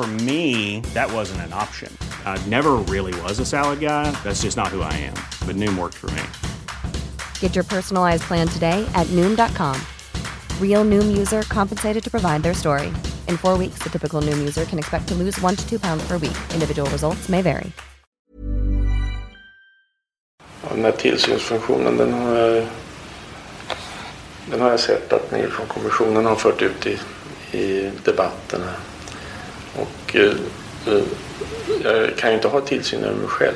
For me, that wasn't an option. I never really was a salad guy. That's just not who I am. But Noom worked for me. Get your personalized plan today at Noom.com. Real Noom user compensated to provide their story. In four weeks, the typical Noom user can expect to lose one to two pounds per week. Individual results may vary. Ja, den här tillsynsfunktionen den har, jag, den har jag sett att ni från kommissionen har fört ut i, i debatten här. Och eh, eh, jag kan ju inte ha tillsyn över mig själv.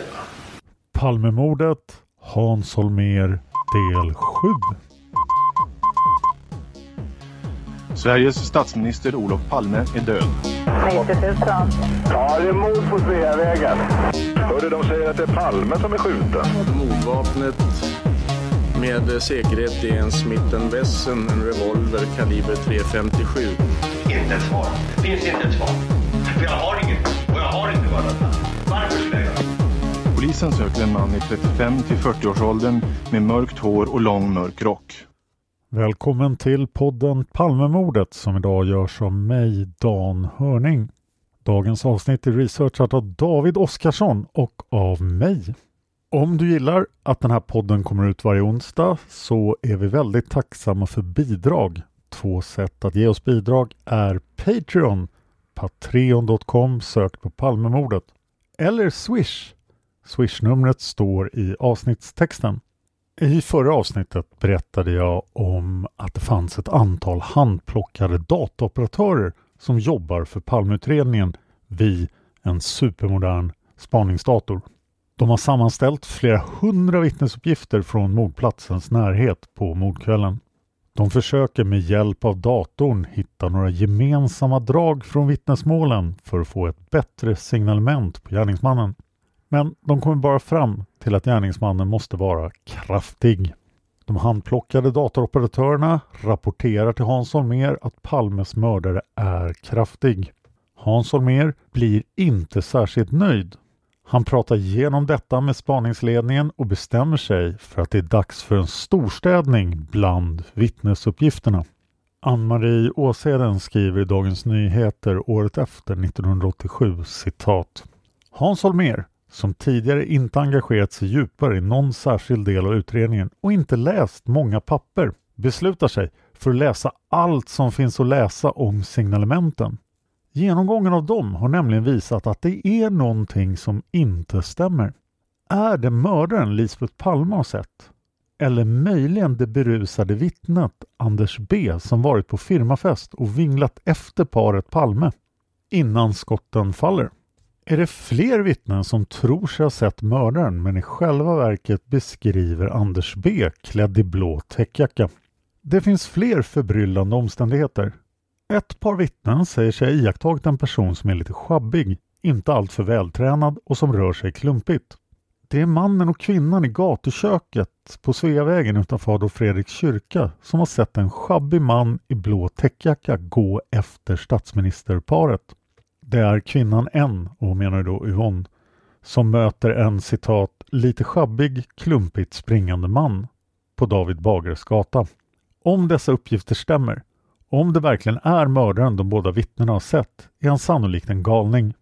Palmemordet, Hans Holmér, del 7. Sveriges statsminister Olof Palme är död. 90 000. Ja, det är mord på Sveavägen. Hörde de säger att det är Palme som är skjuten. Mordvapnet med säkerhet är en Smith Wesson, en revolver kaliber .357. Inte ett svar. Finns inte ett svar. Jag har inget. Och jag har inte varit Varför skulle jag göra Polisen söker en man i 35 till 40-årsåldern med mörkt hår och lång mörk rock. Välkommen till podden Palmemordet som idag görs av mig, Dan Hörning. Dagens avsnitt är researchat av David Oskarsson och av mig. Om du gillar att den här podden kommer ut varje onsdag så är vi väldigt tacksamma för bidrag. Två sätt att ge oss bidrag är Patreon, patreon.com sökt på Palmemordet, eller Swish. Swish-numret står i avsnittstexten. I förra avsnittet berättade jag om att det fanns ett antal handplockade dataoperatörer som jobbar för Palmeutredningen vid en supermodern spaningsdator. De har sammanställt flera hundra vittnesuppgifter från mordplatsens närhet på mordkvällen. De försöker med hjälp av datorn hitta några gemensamma drag från vittnesmålen för att få ett bättre signalement på gärningsmannen. Men de kommer bara fram till att gärningsmannen måste vara kraftig. De handplockade datoroperatörerna rapporterar till Hans Holmér att Palmes mördare är kraftig. Hans Holmér blir inte särskilt nöjd. Han pratar igenom detta med spaningsledningen och bestämmer sig för att det är dags för en storstädning bland vittnesuppgifterna. Ann-Marie Åseden skriver i Dagens Nyheter året efter 1987 citat Hans Holmér som tidigare inte engagerat sig djupare i någon särskild del av utredningen och inte läst många papper, beslutar sig för att läsa allt som finns att läsa om signalementen. Genomgången av dem har nämligen visat att det är någonting som inte stämmer. Är det mördaren Lisbeth Palme har sett? Eller möjligen det berusade vittnet Anders B som varit på firmafest och vinglat efter paret Palme innan skotten faller? Är det fler vittnen som tror sig ha sett mördaren men i själva verket beskriver Anders B klädd i blå täckjacka? Det finns fler förbryllande omständigheter. Ett par vittnen säger sig ha iakttagit en person som är lite sjabbig, inte alltför vältränad och som rör sig klumpigt. Det är mannen och kvinnan i gatuköket på Sveavägen utanför Adolf Fredriks kyrka som har sett en sjabbig man i blå täckjacka gå efter statsministerparet. Det är kvinnan N, och hon menar då Yvonne, som möter en citat lite sjabbig, klumpigt springande man på David Bagares gata. Om dessa uppgifter stämmer, om det verkligen är mördaren de båda vittnena har sett, är han sannolikt en galning.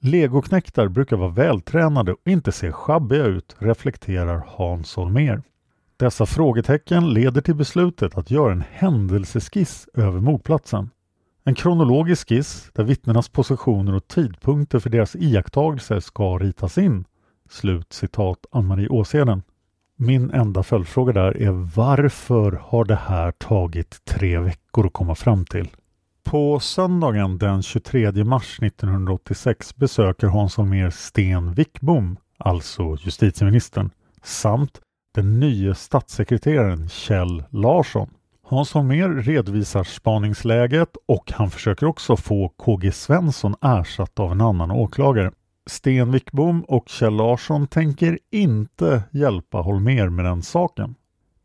Legoknektar brukar vara vältränade och inte se schabbiga ut, reflekterar Hans Holmér. Dessa frågetecken leder till beslutet att göra en händelseskiss över mordplatsen. En kronologisk skiss där vittnenas positioner och tidpunkter för deras iakttagelser ska ritas in. Slut citat Ann-Marie Åseden. Min enda följdfråga där är varför har det här tagit tre veckor att komma fram till? På söndagen den 23 mars 1986 besöker Hans Holmér Sten Wickbom, alltså justitieministern, samt den nye statssekreteraren Kjell Larsson. Hans Holmér redovisar spaningsläget och han försöker också få KG Svensson ersatt av en annan åklagare. Sten Wickbom och Kjell Larsson tänker inte hjälpa Holmér med den saken.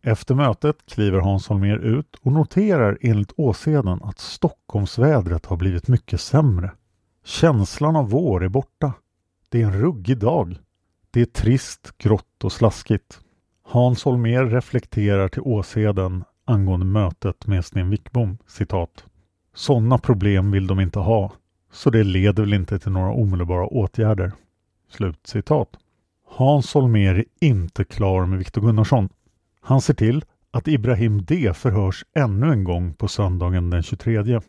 Efter mötet kliver Hans Holmér ut och noterar enligt Åseden att Stockholmsvädret har blivit mycket sämre. Känslan av vår är borta. Det är en ruggig dag. Det är trist, grått och slaskigt. Hans Holmér reflekterar till Åseden angående mötet med Sten Wickbom, citat. Sådana problem vill de inte ha, så det leder väl inte till några omedelbara åtgärder. Slut citat. Hans Holmér är inte klar med Viktor Gunnarsson. Han ser till att Ibrahim D förhörs ännu en gång på söndagen den 23.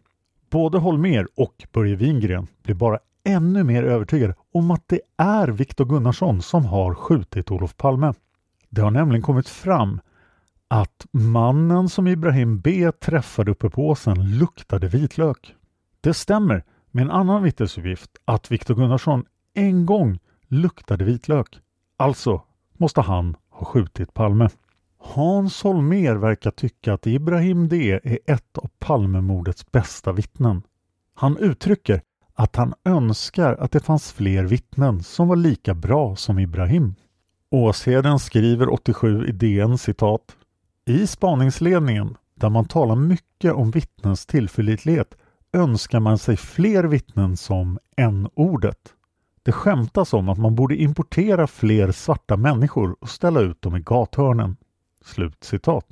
Både Holmér och Börje Wingren blir bara ännu mer övertygade om att det är Viktor Gunnarsson som har skjutit Olof Palme. Det har nämligen kommit fram att mannen som Ibrahim B träffade uppe på åsen luktade vitlök. Det stämmer med en annan vittnesuppgift att Viktor Gunnarsson en gång luktade vitlök. Alltså måste han ha skjutit Palme. Hans Holmér verkar tycka att Ibrahim D är ett av Palmemordets bästa vittnen. Han uttrycker att han önskar att det fanns fler vittnen som var lika bra som Ibrahim. Åsheden skriver 87 i DN citat I spaningsledningen, där man talar mycket om vittnens tillförlitlighet, önskar man sig fler vittnen som n-ordet. Det skämtas om att man borde importera fler svarta människor och ställa ut dem i gathörnen. Slut citat.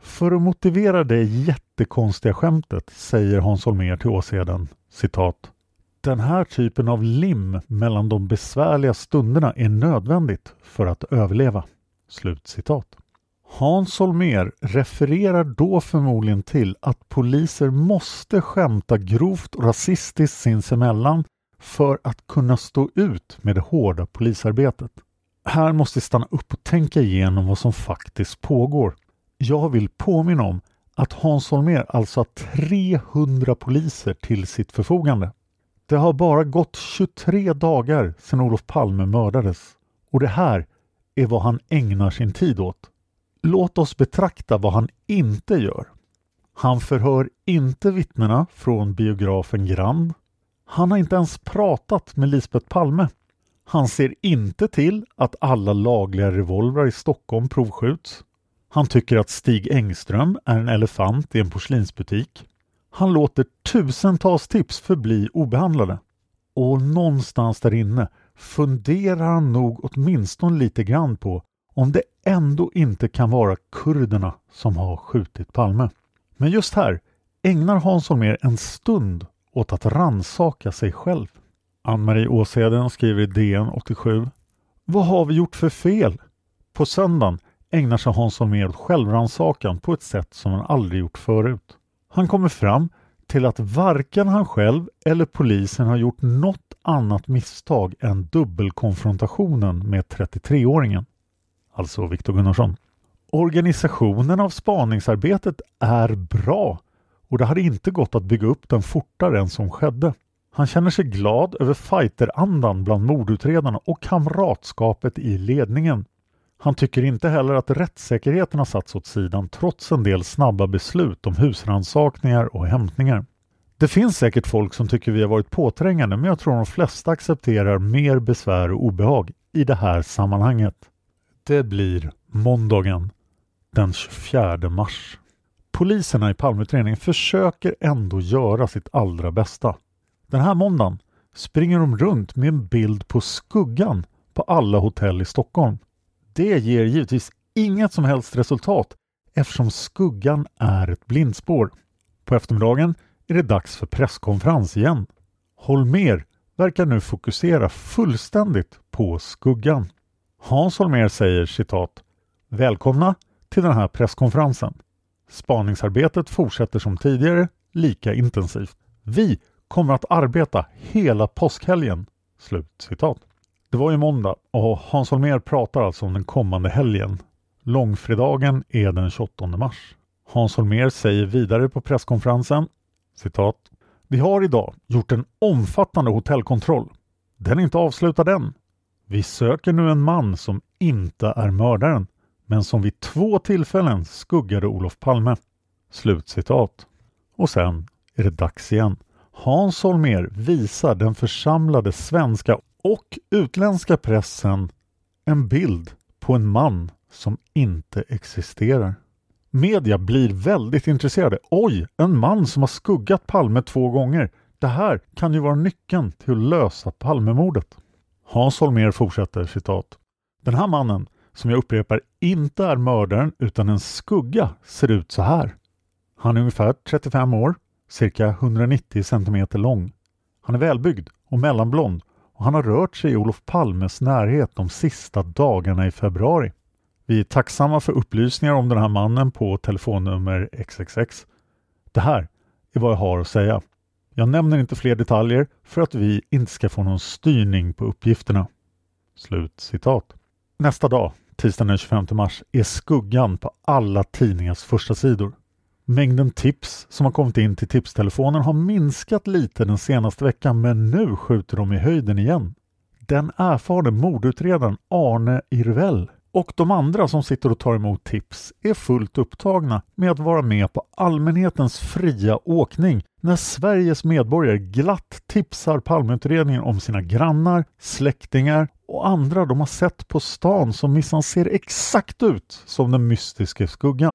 För att motivera det jättekonstiga skämtet säger Hans Holmér till Åsheden citat den här typen av lim mellan de besvärliga stunderna är nödvändigt för att överleva. Slut citat. Hans Holmér refererar då förmodligen till att poliser måste skämta grovt och rasistiskt sinsemellan för att kunna stå ut med det hårda polisarbetet. Här måste vi stanna upp och tänka igenom vad som faktiskt pågår. Jag vill påminna om att Hans Holmér alltså har 300 poliser till sitt förfogande. Det har bara gått 23 dagar sedan Olof Palme mördades och det här är vad han ägnar sin tid åt. Låt oss betrakta vad han inte gör. Han förhör inte vittnena från biografen Grand. Han har inte ens pratat med Lisbeth Palme. Han ser inte till att alla lagliga revolvrar i Stockholm provskjuts. Han tycker att Stig Engström är en elefant i en porslinsbutik. Han låter tusentals tips förbli obehandlade. Och någonstans där inne funderar han nog åtminstone lite grann på om det ändå inte kan vara kurderna som har skjutit Palme. Men just här ägnar Hans Holmér en stund åt att ransaka sig själv. Ann-Marie Åsheden skriver i DN 87 Vad har vi gjort för fel? På söndagen ägnar sig Hans Holmér åt självrannsakan på ett sätt som han aldrig gjort förut. Han kommer fram till att varken han själv eller polisen har gjort något annat misstag än dubbelkonfrontationen med 33-åringen. Alltså Viktor Gunnarsson. Organisationen av spaningsarbetet är bra och det hade inte gått att bygga upp den fortare än som skedde. Han känner sig glad över fighterandan bland mordutredarna och kamratskapet i ledningen. Han tycker inte heller att rättssäkerheten har satts åt sidan trots en del snabba beslut om husransakningar och hämtningar. Det finns säkert folk som tycker vi har varit påträngande men jag tror de flesta accepterar mer besvär och obehag i det här sammanhanget. Det blir måndagen den 24 mars. Poliserna i Palmeutredningen försöker ändå göra sitt allra bästa. Den här måndagen springer de runt med en bild på skuggan på alla hotell i Stockholm. Det ger givetvis inget som helst resultat eftersom skuggan är ett blindspår. På eftermiddagen är det dags för presskonferens igen. Holmer verkar nu fokusera fullständigt på skuggan. Hans Holmér säger citat Välkomna till den här presskonferensen. Spaningsarbetet fortsätter som tidigare lika intensivt. Vi kommer att arbeta hela påskhelgen. Slut citat. Det var ju måndag och Hans Holmér pratar alltså om den kommande helgen. Långfredagen är den 28 mars. Hans Holmér säger vidare på presskonferensen citat Vi har idag gjort en omfattande hotellkontroll. Den är inte avslutad än. Vi söker nu en man som inte är mördaren men som vid två tillfällen skuggade Olof Palme. Slutcitat. Och sen är det dags igen. Hans Holmér visar den församlade svenska och utländska pressen en bild på en man som inte existerar. Media blir väldigt intresserade. Oj, en man som har skuggat Palme två gånger. Det här kan ju vara nyckeln till att lösa Palmemordet. Hans Holmér fortsätter citat. Den här mannen, som jag upprepar inte är mördaren utan en skugga, ser ut så här. Han är ungefär 35 år, cirka 190 cm lång. Han är välbyggd och mellanblond och han har rört sig i Olof Palmes närhet de sista dagarna i februari. Vi är tacksamma för upplysningar om den här mannen på telefonnummer XXX. Det här är vad jag har att säga. Jag nämner inte fler detaljer för att vi inte ska få någon styrning på uppgifterna. Slut citat. Nästa dag, tisdagen den 25 mars, är skuggan på alla tidningars första sidor. Mängden tips som har kommit in till tipstelefonen har minskat lite den senaste veckan men nu skjuter de i höjden igen. Den erfarne mordutredaren Arne Irvell och de andra som sitter och tar emot tips är fullt upptagna med att vara med på allmänhetens fria åkning när Sveriges medborgare glatt tipsar Palmeutredningen om sina grannar, släktingar och andra de har sett på stan som minsann ser exakt ut som den mystiska skuggan.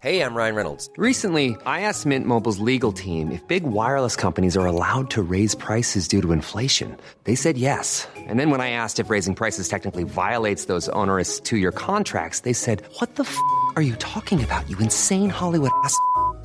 Hej, jag Ryan Reynolds. Recently, I asked Mint Mobile's legal team if big wireless companies are allowed to raise prices due to inflation. They said yes. And then when I asked if raising prices technically violates those onerous two-year contracts, they said, "What the f*** are you talking about? You insane Hollywood ass."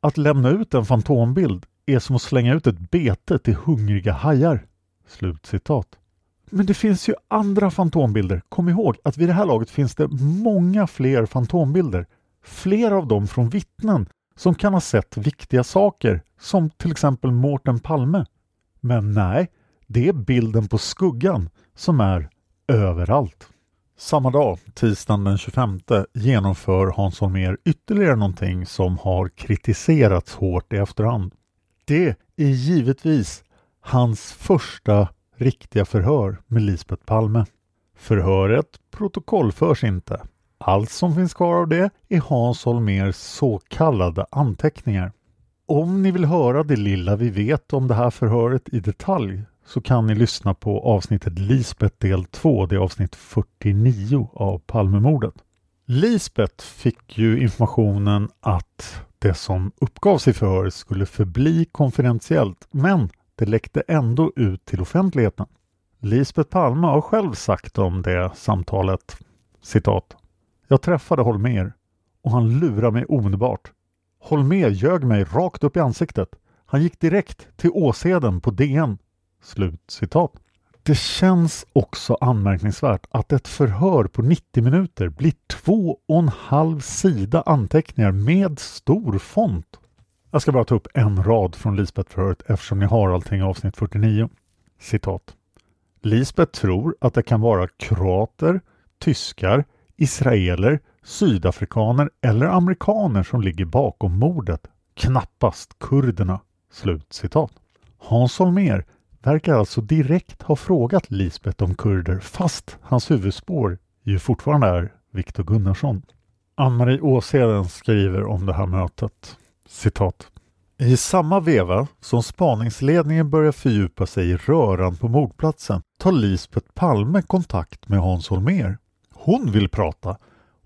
Att lämna ut en fantombild är som att slänga ut ett bete till hungriga hajar. Slutcitat. Men det finns ju andra fantombilder. Kom ihåg att vid det här laget finns det många fler fantombilder. Flera av dem från vittnen som kan ha sett viktiga saker, som till exempel Mårten Palme. Men nej, det är bilden på skuggan som är överallt. Samma dag, tisdagen den 25, genomför Hans Holmér ytterligare någonting som har kritiserats hårt i efterhand. Det är givetvis hans första riktiga förhör med Lisbeth Palme. Förhöret protokollförs inte. Allt som finns kvar av det är Hans Holmérs så kallade anteckningar. Om ni vill höra det lilla vi vet om det här förhöret i detalj så kan ni lyssna på avsnittet Lisbeth del 2, det är avsnitt 49 av Palmemordet. Lisbeth fick ju informationen att det som uppgavs i förhöret skulle förbli konfidentiellt, men det läckte ändå ut till offentligheten. Lisbeth Palme har själv sagt om det samtalet, citat. Jag träffade Holmer och han lurade mig omedelbart. Holmér ljög mig rakt upp i ansiktet. Han gick direkt till Åseden på DN. Slutcitat. Det känns också anmärkningsvärt att ett förhör på 90 minuter blir två och en halv sida anteckningar med stor font. Jag ska bara ta upp en rad från Lisbeth-förhöret eftersom ni har allting i avsnitt 49. Citat. Lisbeth tror att det kan vara kroater, tyskar, israeler, sydafrikaner eller amerikaner som ligger bakom mordet. Knappast kurderna. Slut citat. Hans Holmér verkar alltså direkt ha frågat Lisbeth om kurder fast hans huvudspår ju fortfarande är Viktor Gunnarsson. Ann-Marie Åseden skriver om det här mötet. Citat. I samma veva som spaningsledningen börjar fördjupa sig i röran på mordplatsen tar Lisbeth Palme kontakt med Hans Holmér. Hon vill prata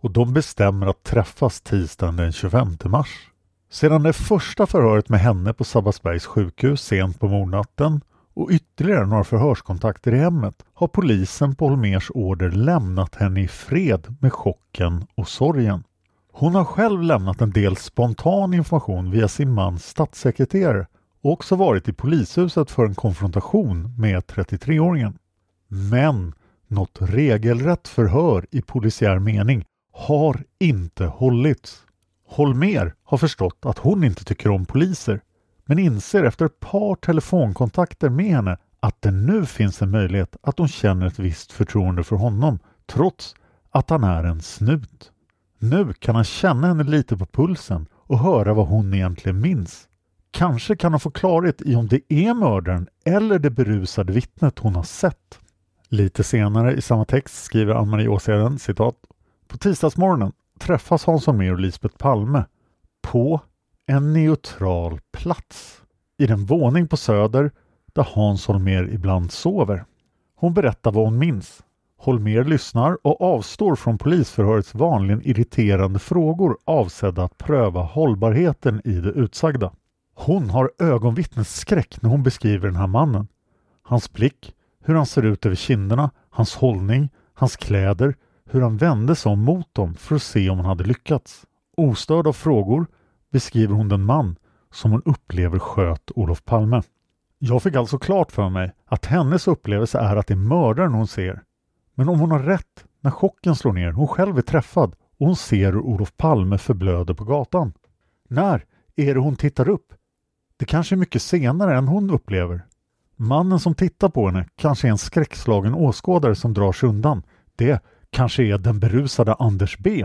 och de bestämmer att träffas tisdagen den 25 mars. Sedan det första förhöret med henne på Sabbatsbergs sjukhus sent på mordnatten och ytterligare några förhörskontakter i hemmet har polisen på Holmers order lämnat henne i fred med chocken och sorgen. Hon har själv lämnat en del spontan information via sin mans statssekreterare och också varit i polishuset för en konfrontation med 33-åringen. Men något regelrätt förhör i polisiär mening har inte hållits. Holmer har förstått att hon inte tycker om poliser men inser efter ett par telefonkontakter med henne att det nu finns en möjlighet att hon känner ett visst förtroende för honom trots att han är en snut. Nu kan han känna henne lite på pulsen och höra vad hon egentligen minns. Kanske kan han få klarhet i om det är mördaren eller det berusade vittnet hon har sett. Lite senare i samma text skriver Ann-Marie Åseden citat På tisdagsmorgonen träffas Hans Holmér och Lisbeth Palme på en neutral plats i den våning på Söder där Hans Holmér ibland sover. Hon berättar vad hon minns. Holmér lyssnar och avstår från polisförhörets vanligen irriterande frågor avsedda att pröva hållbarheten i det utsagda. Hon har ögonvittnesskräck när hon beskriver den här mannen. Hans blick, hur han ser ut över kinderna, hans hållning, hans kläder, hur han vände sig om mot dem för att se om han hade lyckats. Ostörd av frågor beskriver hon den man som hon upplever sköt Olof Palme. Jag fick alltså klart för mig att hennes upplevelse är att det är mördaren hon ser. Men om hon har rätt när chocken slår ner, hon själv är träffad och hon ser hur Olof Palme förblöder på gatan. När är det hon tittar upp? Det kanske är mycket senare än hon upplever. Mannen som tittar på henne kanske är en skräckslagen åskådare som drar sig undan. Det kanske är den berusade Anders B.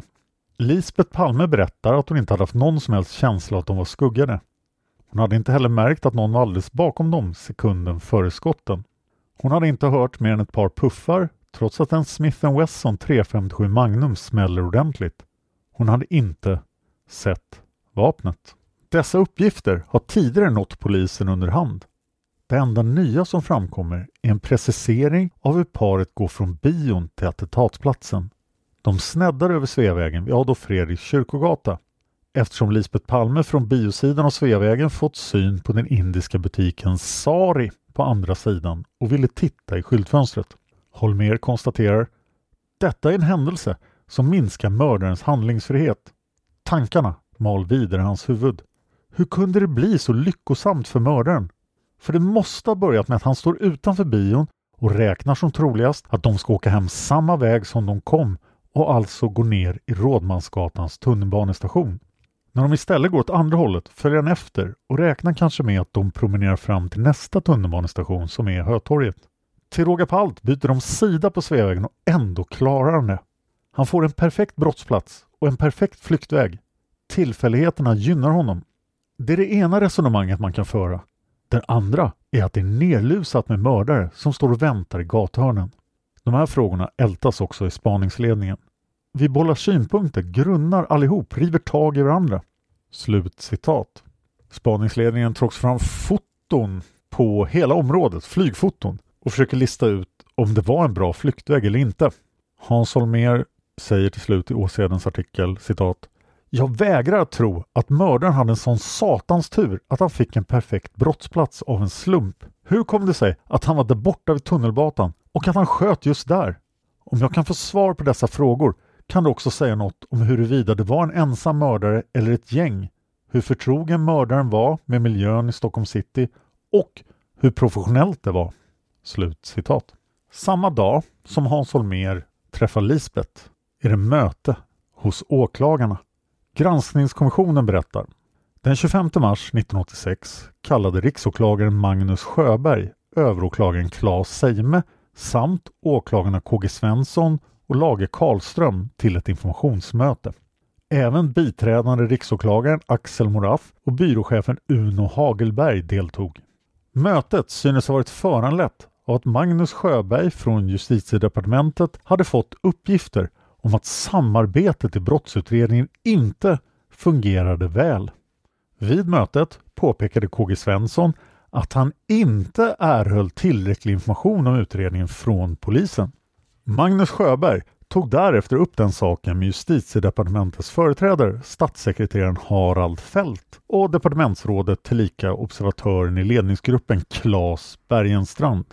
Lisbeth Palme berättar att hon inte hade haft någon som helst känsla att de var skuggade. Hon hade inte heller märkt att någon var alldeles bakom dem sekunden före skotten. Hon hade inte hört mer än ett par puffar trots att en Smith Wesson 357 Magnum smäller ordentligt. Hon hade inte sett vapnet. Dessa uppgifter har tidigare nått polisen under hand. Det enda nya som framkommer är en precisering av hur paret går från bion till attentatsplatsen. De sneddar över Sveavägen vid Adolf Fredriks kyrkogata eftersom Lisbet Palme från biosidan av Sveavägen fått syn på den indiska butiken Sari på andra sidan och ville titta i skyltfönstret. Holmer konstaterar Detta är en händelse som minskar mördarens handlingsfrihet. Tankarna mal vidare hans huvud. Hur kunde det bli så lyckosamt för mördaren? För det måste ha börjat med att han står utanför bion och räknar som troligast att de ska åka hem samma väg som de kom och alltså går ner i Rådmansgatans tunnelbanestation. När de istället går åt andra hållet följer han efter och räknar kanske med att de promenerar fram till nästa tunnelbanestation som är Hötorget. Till råga på allt byter de sida på Sveavägen och ändå klarar han det. Han får en perfekt brottsplats och en perfekt flyktväg. Tillfälligheterna gynnar honom. Det är det ena resonemanget man kan föra. Det andra är att det är nerlusat med mördare som står och väntar i gathörnen. De här frågorna ältas också i spaningsledningen. Vi bollar synpunkter, grunnar allihop, river tag i varandra. Slut citat. Spaningsledningen tar också fram foton på hela området, flygfoton, och försöker lista ut om det var en bra flyktväg eller inte. Hans Holmér säger till slut i Åsedens artikel citat jag vägrar att tro att mördaren hade en sån satans tur att han fick en perfekt brottsplats av en slump. Hur kom det sig att han var där borta vid tunnelbatan och att han sköt just där? Om jag kan få svar på dessa frågor kan det också säga något om huruvida det var en ensam mördare eller ett gäng, hur förtrogen mördaren var med miljön i Stockholm city och hur professionellt det var. Slut citat. Samma dag som Hans Holmér träffar Lisbeth är det möte hos åklagarna. Granskningskommissionen berättar den 25 mars 1986 kallade riksåklagaren Magnus Sjöberg överåklagaren Claes Seime samt åklagarna KG Svensson och Lage Karlström till ett informationsmöte. Även biträdande riksåklagaren Axel Moraff och byråchefen Uno Hagelberg deltog. Mötet synes ha varit föranlett av att Magnus Sjöberg från justitiedepartementet hade fått uppgifter om att samarbetet i brottsutredningen inte fungerade väl. Vid mötet påpekade KG Svensson att han inte erhöll tillräcklig information om utredningen från polisen. Magnus Sjöberg tog därefter upp den saken med justitiedepartementets företrädare, statssekreteraren Harald Fält och departementsrådet tillika observatören i ledningsgruppen Claes Bergenstrand.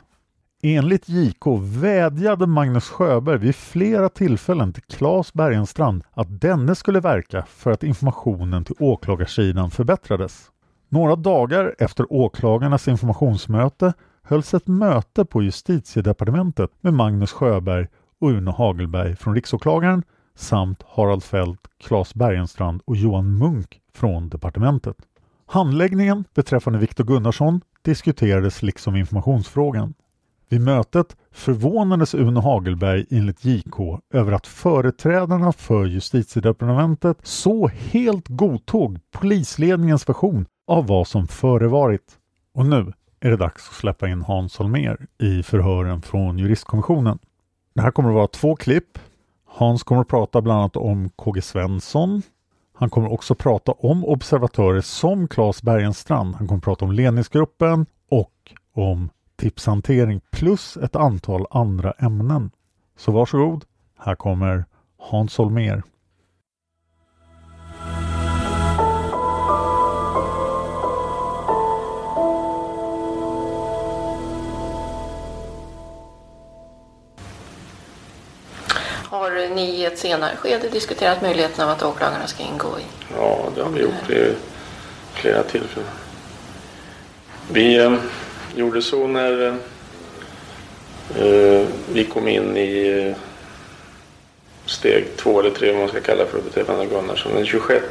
Enligt JK vädjade Magnus Sjöberg vid flera tillfällen till Claes Bergenstrand att denne skulle verka för att informationen till åklagarsidan förbättrades. Några dagar efter åklagarnas informationsmöte hölls ett möte på justitiedepartementet med Magnus Sjöberg och Uno Hagelberg från riksåklagaren samt Harald Fält, Claes Bergenstrand och Johan Munk från departementet. Handläggningen beträffande Viktor Gunnarsson diskuterades liksom informationsfrågan. Vid mötet förvånades Uno Hagelberg enligt JK över att företrädarna för justitiedepartementet så helt godtog polisledningens version av vad som förevarit. Och nu är det dags att släppa in Hans Holmér i förhören från juristkommissionen. Det här kommer att vara två klipp. Hans kommer att prata bland annat om KG Svensson. Han kommer också prata om observatörer som Claes Bergenstrand. Han kommer att prata om ledningsgruppen och om tipshantering plus ett antal andra ämnen. Så varsågod, här kommer Hans Holmér. Ni i ett senare skede diskuterat möjligheten av att åklagarna ska ingå i? Ja, det har vi gjort vid flera tillfällen. Vi eh, gjorde så när eh, vi kom in i eh, steg två eller tre, vad man ska kalla för, beträffande Gunnarsson. Den 26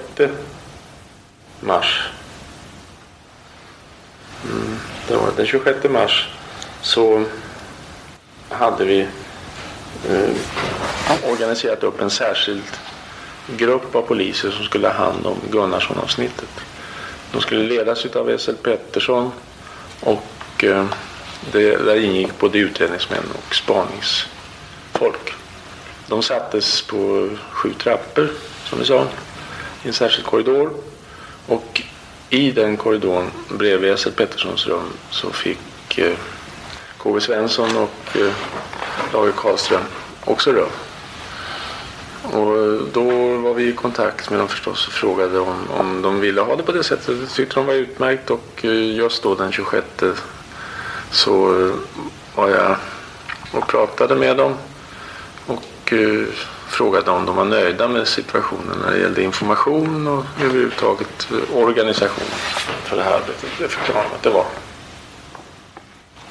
mars. Mm, det var den 26 mars så hade vi eh, organiserat upp en särskild grupp av poliser som skulle ha hand om Gunnarsson-avsnittet. De skulle ledas av SL Pettersson och eh, det, där ingick både utredningsmän och spaningsfolk. De sattes på sju trappor, som vi sa, i en särskild korridor. Och i den korridoren bredvid SL Petterssons rum så fick eh, KV Svensson och eh, Lage Karlström också rum. Och eh, då var vi i kontakt med dem förstås och frågade om, om de ville ha det på det sättet. Det tyckte de var utmärkt och eh, just då den 26 så eh, var jag och pratade med dem och frågade om de var nöjda med situationen när det gällde information och överhuvudtaget organisation för det här arbetet. Det förklarade de att det var.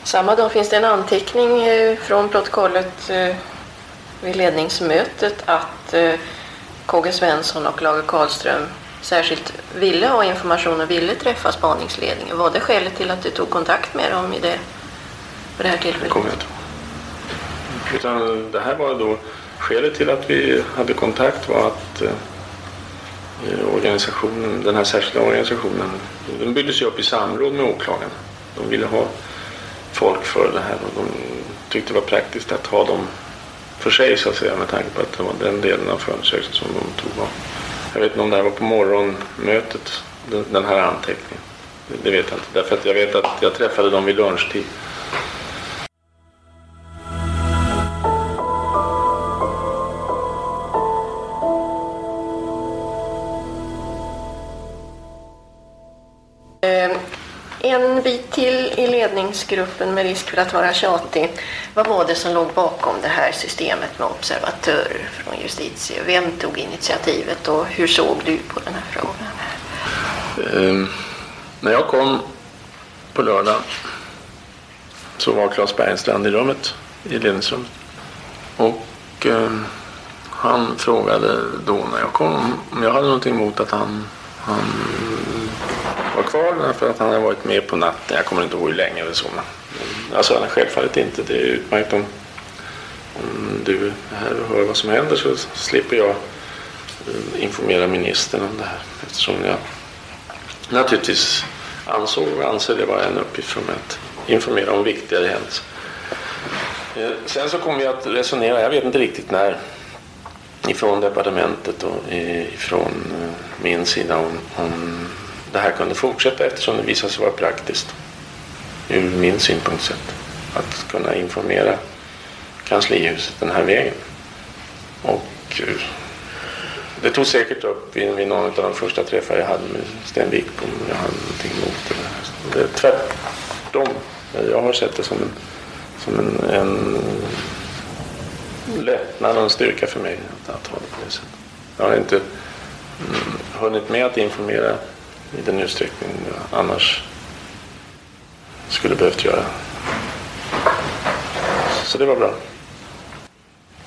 Samma dag finns det en anteckning från protokollet vid ledningsmötet att eh, KG Svensson och Lage Karlström särskilt ville ha information och ville träffa spaningsledningen. Var det skälet till att du tog kontakt med dem i det, på det här tillfället? Det kommer jag inte Utan det här var då skälet till att vi hade kontakt var att eh, organisationen, den här särskilda organisationen, den byggdes ju upp i samråd med åklagarna. De ville ha folk för det här och de tyckte det var praktiskt att ha dem för sig så att säga med tanke på att det var den delen av förundersökningen som de tog av. Jag vet inte om det här var på morgonmötet, den här anteckningen. Det vet jag inte. Därför att jag vet att jag träffade dem vid lunchtid. En bit till i ledningsgruppen med risk för att vara tjatig. Vad var det som låg bakom det här systemet med observatörer från justitie? Vem tog initiativet och hur såg du på den här frågan? Um, när jag kom på lördag så var Claes Bergstrand i rummet, i ledningsrummet. Och um, han frågade då när jag kom om jag hade någonting emot att han, han var kvar för att han hade varit med på natten. Jag kommer inte ihåg hur länge eller så. Men, alltså självfallet inte. Det är utmärkt om, om du är här och hör vad som händer så slipper jag eh, informera ministern om det här. Eftersom jag naturligtvis ansåg och anser det vara en uppgift för mig att informera om viktigare händelser. Eh, sen så kom vi att resonera, jag vet inte riktigt när, ifrån departementet och ifrån eh, min sida om, om det här kunde fortsätta eftersom det visade sig vara praktiskt ur min synpunkt sett att kunna informera kanslihuset den här vägen. Och eh, det tog säkert upp vid, vid någon av de första träffar jag hade med Sten Wickbom jag hade någonting emot det. det är tvärtom. Jag har sett det som en, som en, en lättnad och en styrka för mig att, att ha det på det sättet. Jag har inte mm, hunnit med att informera i den utsträckning jag annars skulle behövt göra. Så det var bra.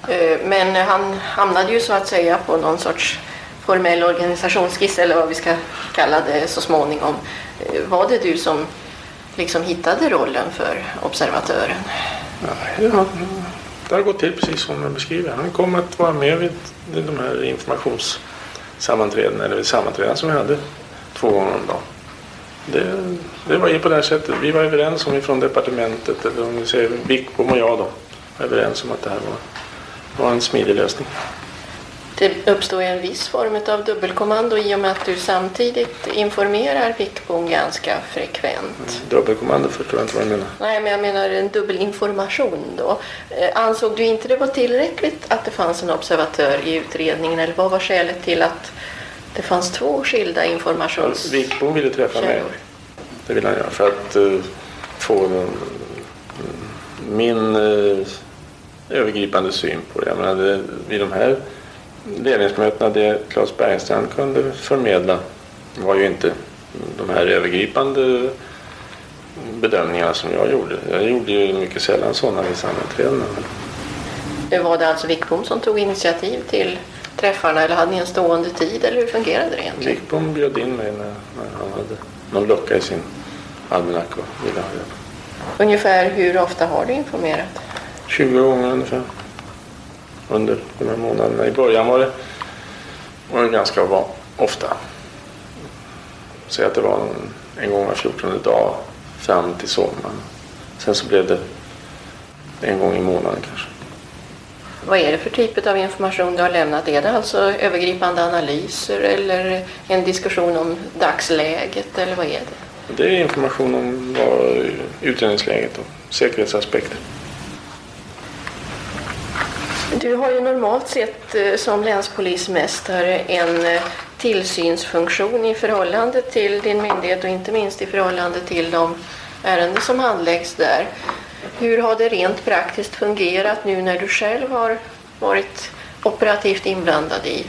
Eh, men han hamnade ju så att säga på någon sorts formell organisationsskiss eller vad vi ska kalla det så småningom. Eh, var det du som liksom hittade rollen för observatören? Ja, det har gått till precis som jag beskriver. Han kom att vara med vid de här informationssammanträdena eller sammanträdena som vi hade två gånger om dagen. Det, det var ju på det här sättet. Vi var överens om ifrån departementet, eller om vi säger Wickbom och jag då, var överens om att det här var, var en smidig lösning. Det uppstår en viss form av dubbelkommando i och med att du samtidigt informerar Wickbom ganska frekvent. Dubbelkommando förstår jag inte vad du menar. Nej, men jag menar en dubbelinformation då. Eh, ansåg du inte det var tillräckligt att det fanns en observatör i utredningen eller vad var skälet till att det fanns två skilda informations... Wickbom ville träffa mig. Det ville han göra för att uh, få uh, min uh, övergripande syn på det. Jag menar, det, vid de här ledningsmötena, det Claes Bergstrand kunde förmedla var ju inte de här övergripande bedömningarna som jag gjorde. Jag gjorde ju mycket sällan sådana vid sammanträdena. Var det alltså Wickbom som tog initiativ till träffarna eller hade ni en stående tid eller hur fungerade det egentligen? Wickbom bjöd in mig när, när han hade någon lucka i sin almanacka och ville ha hjälp. Ungefär hur ofta har du informerat? 20 gånger ungefär. Under de här månaderna. I början var det, var det ganska ofta. Säg att det var en, en gång var 14 dag fram till sommaren. Sen så blev det en gång i månaden kanske. Vad är det för typ av information du har lämnat? Är det alltså övergripande analyser eller en diskussion om dagsläget eller vad är det? Det är information om utredningsläget och säkerhetsaspekter. Du har ju normalt sett eh, som länspolismästare en eh, tillsynsfunktion i förhållande till din myndighet och inte minst i förhållande till de ärenden som handläggs där. Hur har det rent praktiskt fungerat nu när du själv har varit operativt inblandad i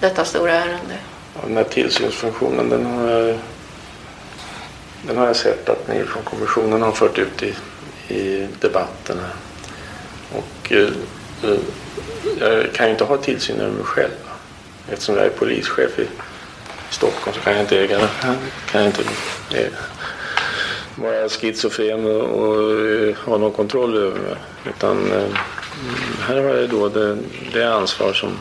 detta stora ärende? Ja, den här tillsynsfunktionen den har, jag, den har jag sett att ni från kommissionen har fört ut i, i debatten. Och eh, eh jag kan ju inte ha tillsyn över mig själv. Eftersom jag är polischef i Stockholm så kan jag inte äga kan jag inte äga vara schizofren och, och eh, ha någon kontroll över mig. Utan eh, här har jag då det, det ansvar som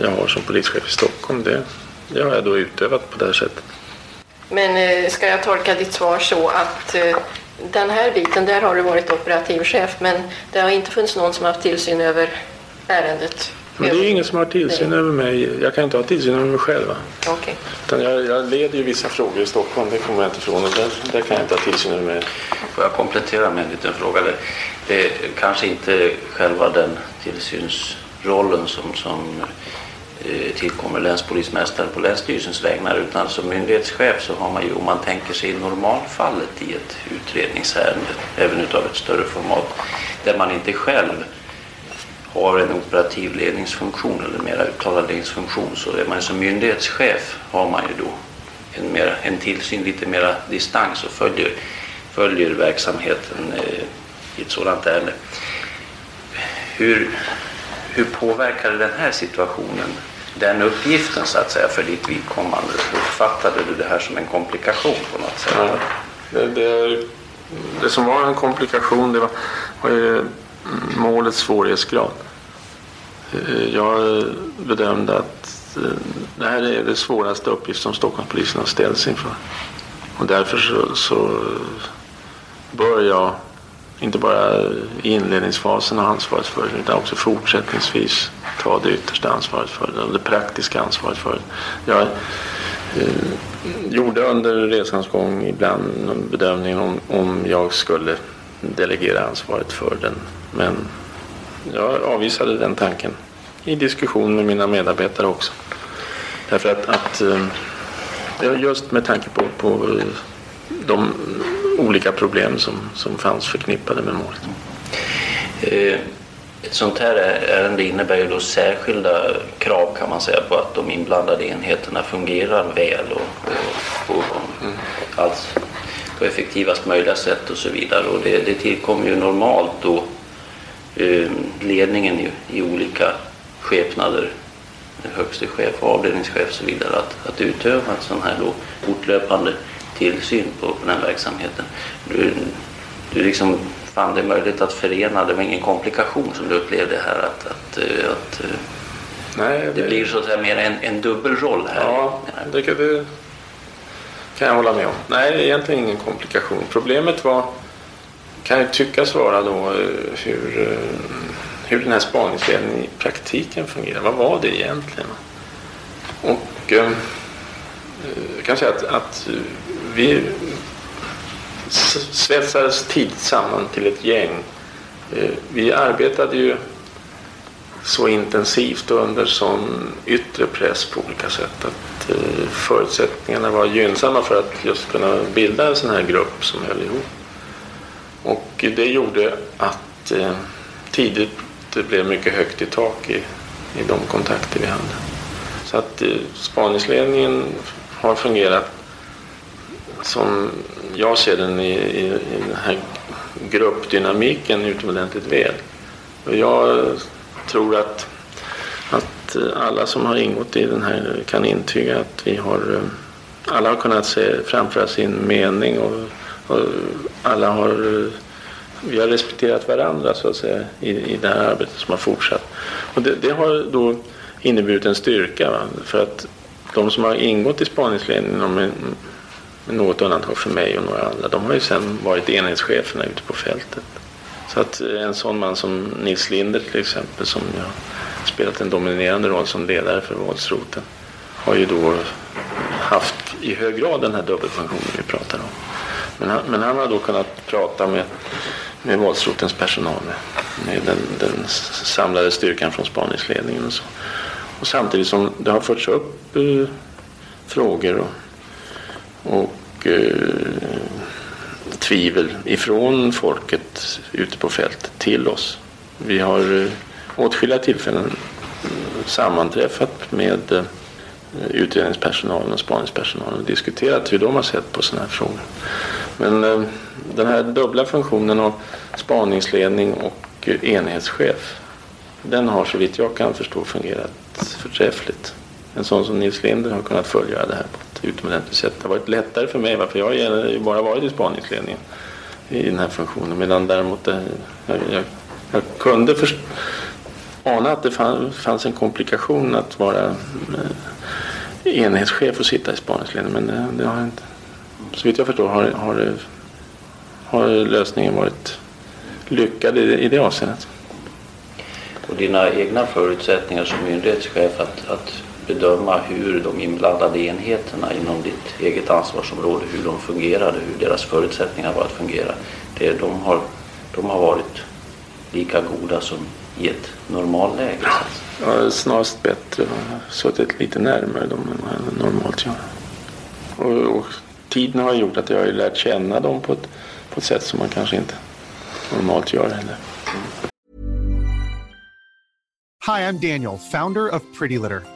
jag har som polischef i Stockholm. Det, det har jag då utövat på det här sättet. Men eh, ska jag tolka ditt svar så att den här biten, där har du varit operativ chef men det har inte funnits någon som haft tillsyn över ärendet men det är ingen som har tillsyn över mig. Jag kan inte ha tillsyn över mig själv. Okay. Utan jag, jag leder ju vissa frågor i Stockholm, det kommer jag inte ifrån. Och där, där kan jag inte ha tillsyn över mig. Får jag komplettera med en liten fråga? Det är kanske inte själva den tillsynsrollen som, som eh, tillkommer länspolismästaren på länsstyrelsens vägnar utan som myndighetschef så har man ju om man tänker sig normalfallet i ett utredningsärende även utav ett större format där man inte själv har en operativ ledningsfunktion eller mera uttalad ledningsfunktion så är man som myndighetschef har man ju då en, mera, en tillsyn lite mera distans och följer, följer verksamheten eh, i ett sådant ärende. Hur, hur påverkade den här situationen den uppgiften så att säga för ditt vidkommande? Uppfattade du det här som en komplikation på något sätt? Ja, det, det, det som var en komplikation det var, var ju målets svårighetsgrad. Eh, jag bedömde att eh, det här är det svåraste uppgift som Stockholmspolisen har ställts inför. Och därför så, så bör jag inte bara i inledningsfasen ha ansvaret för det utan också fortsättningsvis ta det yttersta ansvaret för det och det praktiska ansvaret för det. Jag eh, gjorde under resans gång ibland bedömningen om, om jag skulle delegera ansvaret för den men jag avvisade den tanken i diskussion med mina medarbetare också. Därför att, att eh, just med tanke på, på eh, de olika problem som, som fanns förknippade med målet. Eh, ett sånt här ärende innebär ju då särskilda krav kan man säga på att de inblandade enheterna fungerar väl och, och, och mm. allt på effektivast möjliga sätt och så vidare. Och det, det tillkommer ju normalt då ledningen i, i olika skepnader, högste chef, avdelningschef och så vidare, att, att utöva en sån här då fortlöpande tillsyn på, på den verksamheten. Du, du liksom fann det möjligt att förena, det var ingen komplikation som du upplevde här att, att, eh, att eh, Nej, det, det blir så att säga mer en, en dubbelroll här. Ja, det kan, det kan jag hålla med om. Nej, egentligen ingen komplikation. Problemet var, kan ju tyckas vara då eh, hur, eh, hur den här spaningsledningen i praktiken fungerar. Vad var det egentligen? Och eh, jag kan säga att, att vi svetsades tidigt samman till ett gäng. Eh, vi arbetade ju så intensivt och under sån yttre press på olika sätt att eh, förutsättningarna var gynnsamma för att just kunna bilda en sån här grupp som höll ihop. Och det gjorde att eh, tidigt det blev mycket högt i tak i, i de kontakter vi hade. Så att eh, spaningsledningen har fungerat som jag ser den i, i, i den här gruppdynamiken utomordentligt väl. Och jag tror att, att eh, alla som har ingått i den här kan intyga att vi har eh, alla har kunnat se, framföra sin mening och, och alla har vi har respekterat varandra så att säga i, i det här arbetet som har fortsatt. Och det, det har då inneburit en styrka va? för att de som har ingått i spaningsledningen med, med något undantag för mig och några andra de har ju sen varit enhetscheferna ute på fältet. Så att en sån man som Nils Linder till exempel som har spelat en dominerande roll som ledare för våldsroten har ju då haft i hög grad den här dubbelfunktionen vi pratar om. Men han, men han har då kunnat prata med, med våldsrotens personal, med, med den, den samlade styrkan från spaningsledningen och så. Och samtidigt som det har förts upp eh, frågor och, och eh, tvivel ifrån folket ute på fältet till oss. Vi har eh, åtskilliga tillfällen eh, sammanträffat med eh, utredningspersonalen och spaningspersonalen och diskuterat hur de har sett på sådana här frågor. Men eh, den här dubbla funktionen av spaningsledning och enhetschef den har så vitt jag kan förstå fungerat förträffligt. En sån som Nils Linder har kunnat följa det här på ett utomordentligt sätt. Det har varit lättare för mig, för jag har ju bara varit i spaningsledningen i den här funktionen. Medan däremot det, jag, jag, jag kunde först, ana att det fanns en komplikation att vara eh, enhetschef och sitta i spaningsledningen. Men det, det har inte, så vitt jag förstår har, har, har lösningen varit lyckad i, i det avseendet och dina egna förutsättningar som myndighetschef att, att bedöma hur de inblandade enheterna inom ditt eget ansvarsområde, hur de fungerade, hur deras förutsättningar var att fungera. Det, de, har, de har varit lika goda som i ett normalläge. Ja, snarast bättre. Jag har suttit lite närmare dem än vad jag normalt gör. Och, och tiden har gjort att jag har lärt känna dem på ett, på ett sätt som man kanske inte normalt gör heller. Hi, I'm Daniel, founder of Pretty Litter.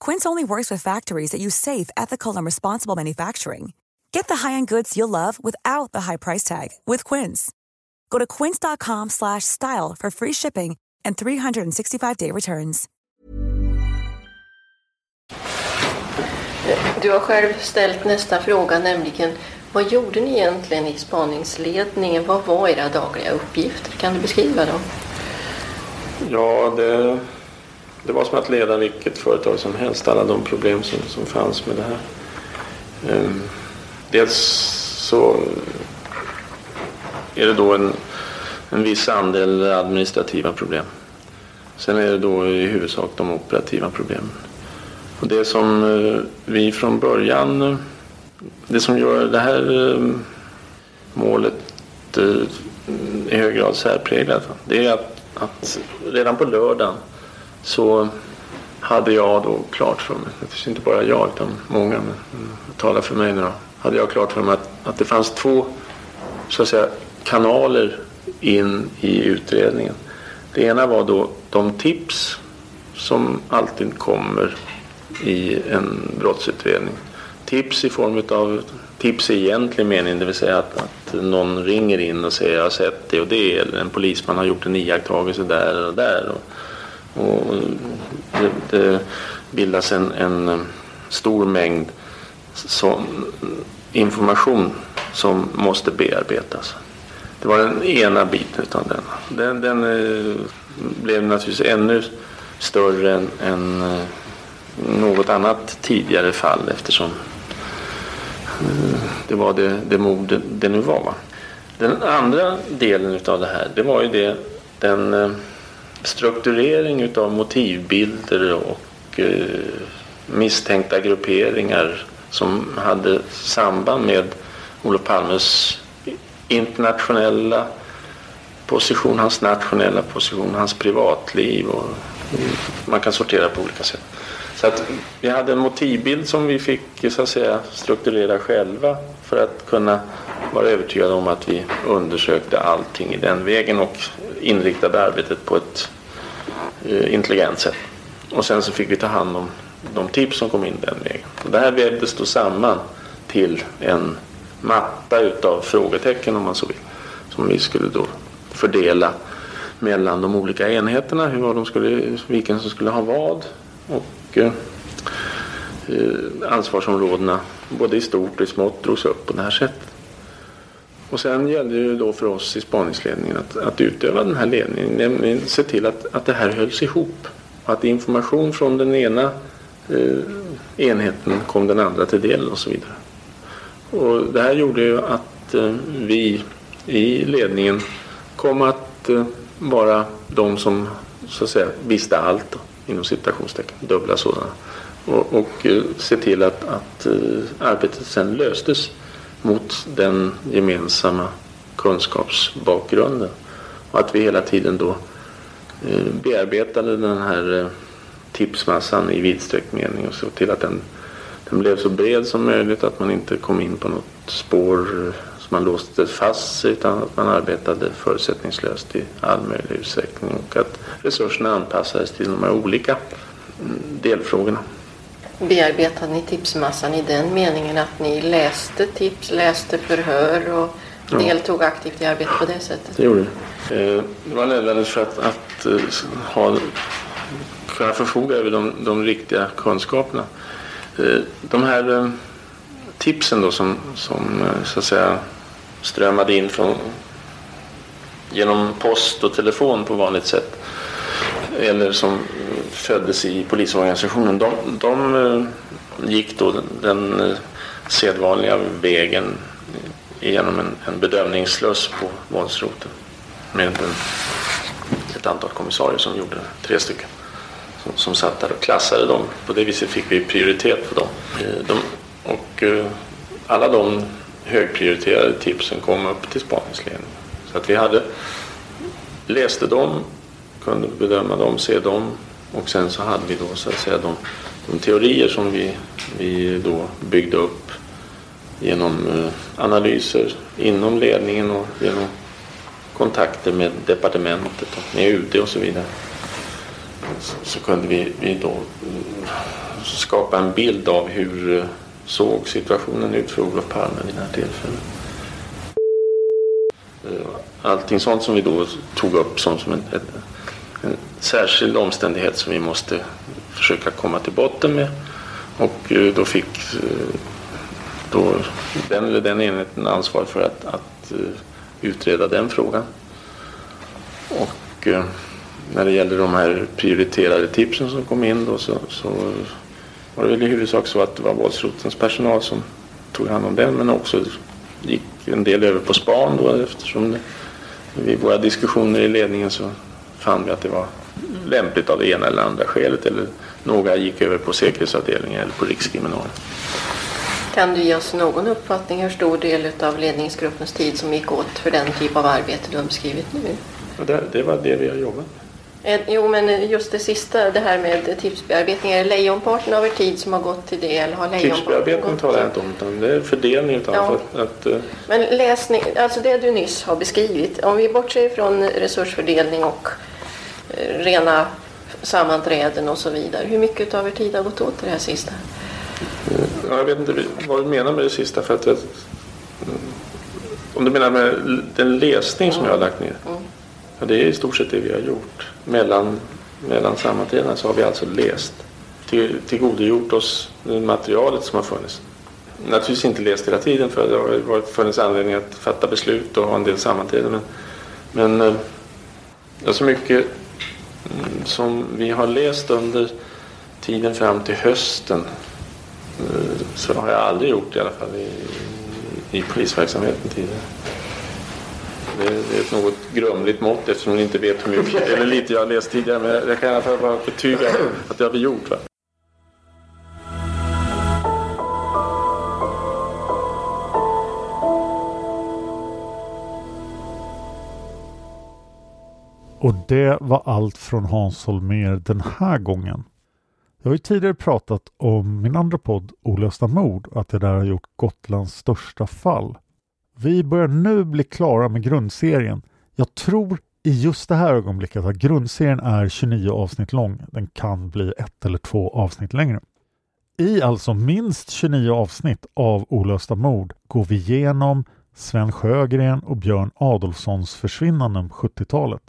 Quince only works with factories that use safe, ethical, and responsible manufacturing. Get the high-end goods you'll love without the high price tag with Quince. Go to quince.com/style for free shipping and 365-day returns. Du har själv ställt nästa fråga, nämligen vad gjorde ni egentligen i spaningsledningen? Vad var era dagliga uppgifter? Kan du beskriva dem? Ja, det, det var som att leda vilket företag som helst. Alla de problem som, som fanns med det här. Um, dels så är det då en, en viss andel administrativa problem. Sen är det då i huvudsak de operativa problemen. Och det som eh, vi från början, eh, det som gör det här eh, målet i hög grad särpräglat, det är att, att redan på lördagen så hade jag då klart för mig, det är inte bara jag utan många, men mm, talar för mig nu då, hade jag klart för mig att, att det fanns två så att säga, kanaler in i utredningen. Det ena var då de tips som alltid kommer i en brottsutredning. Tips i form av tips i egentlig mening, det vill säga att, att någon ringer in och säger jag har sett det och det eller en polisman har gjort en iakttagelse där och där. Och, och det, det, bildas en, en eh, stor mängd som, information som måste bearbetas. Det var den ena biten av den. Den, den eh, blev naturligtvis ännu större än, än eh, något annat tidigare fall eftersom eh, det var det, det mord det nu var. Den andra delen av det här det var ju det, den eh, strukturering av motivbilder och eh, misstänkta grupperingar som hade samband med Olof Palmes internationella position, hans nationella position, hans privatliv och man kan sortera på olika sätt. Så att vi hade en motivbild som vi fick så att säga strukturera själva för att kunna vara övertygade om att vi undersökte allting i den vägen och inriktade arbetet på ett eh, intelligent sätt. Och sen så fick vi ta hand om de tips som kom in den vägen. Och det här vävdes då samman till en matta utav frågetecken om man så vill. Som vi skulle då fördela mellan de olika enheterna, hur de skulle, vilken som skulle ha vad. Och eh, ansvarsområdena både i stort och i smått drogs upp på det här sättet. Och sen gällde det ju då för oss i spaningsledningen att, att utöva den här ledningen, nämligen se till att, att det här hölls ihop. Och att information från den ena eh, enheten kom den andra till del och så vidare. Och det här gjorde ju att eh, vi i ledningen kom att eh, vara de som så att säga visste allt då, inom citationstecken, dubbla sådana. Och, och eh, se till att, att eh, arbetet sen löstes mot den gemensamma kunskapsbakgrunden. Och att vi hela tiden då eh, bearbetade den här eh, tipsmassan i vidsträckt mening och så till att den, den blev så bred som möjligt. Att man inte kom in på något spår eh, som man låste fast sig utan att man arbetade förutsättningslöst i all möjlig utsträckning och att resurserna anpassades till de här olika mm, delfrågorna. Bearbetade ni tipsmassan i den meningen att ni läste tips, läste förhör och Ja. deltog aktivt i arbetet på det sättet? Det gjorde det. Eh, Det var nödvändigt för att, att eh, ha, kunna förfoga över de, de riktiga kunskaperna. Eh, De här tipsen då som, som så att säga strömmade in från, genom post och telefon på vanligt sätt eller som föddes i polisorganisationen de, de eh, gick då den, eh, sedvanliga vägen genom en, en bedömningssluss på våldsroten med en, ett antal kommissarier som gjorde tre stycken som, som satt där och klassade dem. På det viset fick vi prioritet på dem. Eh, de, och alla de högprioriterade tipsen kom upp till spaningsledningen. Så att vi hade läste dem, kunde bedöma dem, se dem och sen så hade vi då så att säga de, de teorier som vi, vi då byggde upp genom eh, analyser inom ledningen och genom kontakter med departementet och med UD och så vidare. Så, så kunde vi, vi då eh, skapa en bild av hur eh, såg situationen ut för Olof Palme vid det här tillfället. Allting sånt som vi då tog upp som, som ett, en, en särskild omständighet som vi måste försöka komma till botten med. Och eh, då fick eh, då den eller den enheten ansvar för att, att eh, utreda den frågan. Och när det gäller de här prioriterade tipsen som kom in då så, så var det väl i huvudsak så att det var våldsrotens personal som tog hand om den men också gick en del över på span då eftersom det, vid våra diskussioner i ledningen så fann vi att det var lämpligt av det ena eller andra skälet eller några gick över på säkerhetsavdelningen eller på rikskriminalen. Kan du ge oss någon uppfattning hur stor del av ledningsgruppens tid som gick åt för den typ av arbete du har beskrivit nu? Det var det vi har jobbat med. Eh, Jo, men just det sista, det här med tipsbearbetning. Är det lejonparten av er tid som har gått till det? Eller har Tipsbearbetning talar jag inte om utan det är fördelning utav Ja. för att, att eh, Men läsning, alltså det du nyss har beskrivit. Om vi bortser från resursfördelning och eh, rena sammanträden och så vidare. Hur mycket av er tid har gått åt till det här sista? Ja, jag vet inte vad du menar med det sista. För att jag, om du menar med den läsning som jag har lagt ner. Ja, det är i stort sett det vi har gjort. Mellan, mellan sammanträdena så har vi alltså läst. Till, tillgodogjort oss materialet som har funnits. Naturligtvis inte läst hela tiden för det har funnits anledning att fatta beslut och ha en del sammanträden. Men, men eh, ja, så mycket mm, som vi har läst under tiden fram till hösten eh, Så har jag aldrig gjort i alla fall i, i polisverksamheten tidigare. Det är, det är ett något grumligt mått eftersom ni inte vet hur mycket eller lite jag har läst tidigare. Men jag kan i alla fall bara betyga att det har vi gjort. Va? Och det var allt från Hans Holmér den här gången. Jag har ju tidigare pratat om min andra podd Olösta mord att jag där har gjort Gotlands största fall. Vi börjar nu bli klara med grundserien. Jag tror i just det här ögonblicket att grundserien är 29 avsnitt lång. Den kan bli ett eller två avsnitt längre. I alltså minst 29 avsnitt av Olösta mord går vi igenom Sven Sjögren och Björn Adolfssons försvinnanden på 70-talet.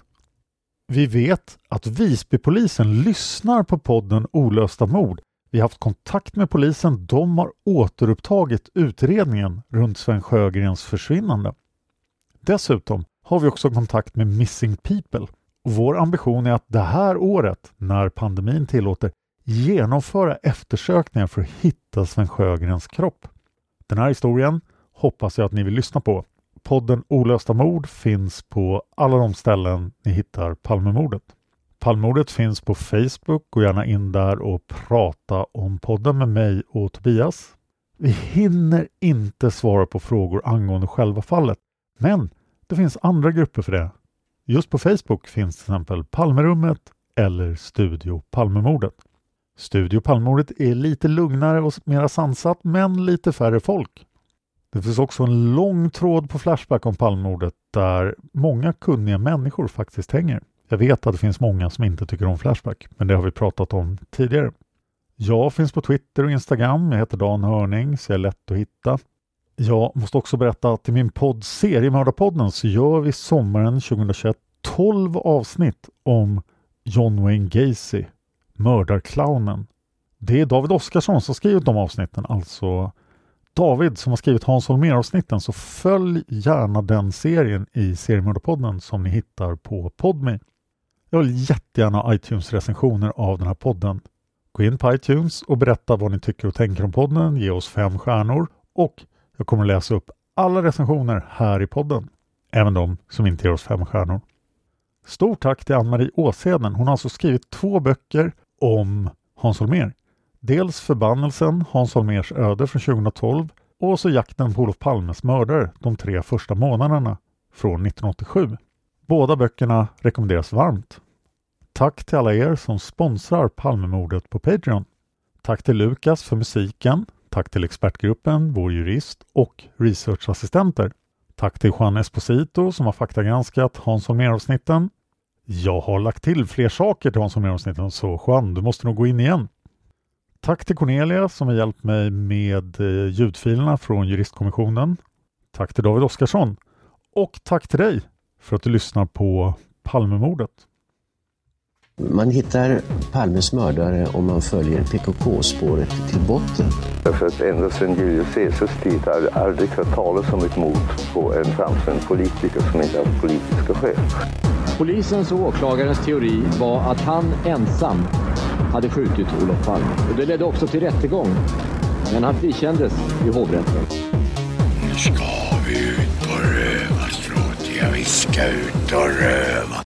Vi vet att Visbypolisen lyssnar på podden Olösta mord. Vi har haft kontakt med polisen. De har återupptagit utredningen runt Sven Sjögrens försvinnande. Dessutom har vi också kontakt med Missing People. Och vår ambition är att det här året, när pandemin tillåter, genomföra eftersökningar för att hitta Sven Sjögrens kropp. Den här historien hoppas jag att ni vill lyssna på. Podden Olösta mord finns på alla de ställen ni hittar Palmemordet. Palmemordet finns på Facebook, gå gärna in där och prata om podden med mig och Tobias. Vi hinner inte svara på frågor angående själva fallet, men Det finns andra grupper för det. Just på Facebook finns till exempel Palmerummet eller Studio Palmemordet. Studio Palmemordet är lite lugnare och mera sansat men lite färre folk. Det finns också en lång tråd på Flashback om Palmemordet där många kunniga människor faktiskt hänger. Jag vet att det finns många som inte tycker om Flashback, men det har vi pratat om tidigare. Jag finns på Twitter och Instagram. Jag heter Dan Hörning, så jag är lätt att hitta. Jag måste också berätta att i min podd Seriemördarpodden så gör vi sommaren 2021 12 avsnitt om John Wayne Gacy, mördarclownen. Det är David Oskarsson som skrivit de avsnitten, alltså David som har skrivit Hans Holmér-avsnitten, så följ gärna den serien i Seriemördarpodden som ni hittar på Podme. Jag vill jättegärna ha iTunes-recensioner av den här podden. Gå in på iTunes och berätta vad ni tycker och tänker om podden, ge oss fem stjärnor och jag kommer läsa upp alla recensioner här i podden, även de som inte ger oss fem stjärnor. Stort tack till Ann-Marie Åsheden. Hon har alltså skrivit två böcker om Hans Holmér. Dels Förbannelsen, Hans Holmérs öde från 2012 och så Jakten på Olof Palmes mördare de tre första månaderna från 1987. Båda böckerna rekommenderas varmt. Tack till alla er som sponsrar Palmemordet på Patreon. Tack till Lukas för musiken. Tack till expertgruppen, vår jurist och researchassistenter. Tack till Juan Esposito som har faktagranskat Hans Holmér-avsnitten. Jag har lagt till fler saker till Hans Holmér-avsnitten så Juan, du måste nog gå in igen. Tack till Cornelia som har hjälpt mig med eh, ljudfilerna från Juristkommissionen. Tack till David Oskarsson. Och tack till dig för att du lyssnar på Palmemordet. Man hittar Palmes mördare om man följer PKK-spåret till botten. Därför att ända sedan Julius Caesars tid har jag aldrig hört talas om ett mord på en framstående politiker som inte haft politiska skäl. Polisens och åklagarens teori var att han ensam hade skjutit Olof Palme. Och det ledde också till rättegång. Men han frikändes i hovrätten. Nu ska vi ut på viska ut och röva.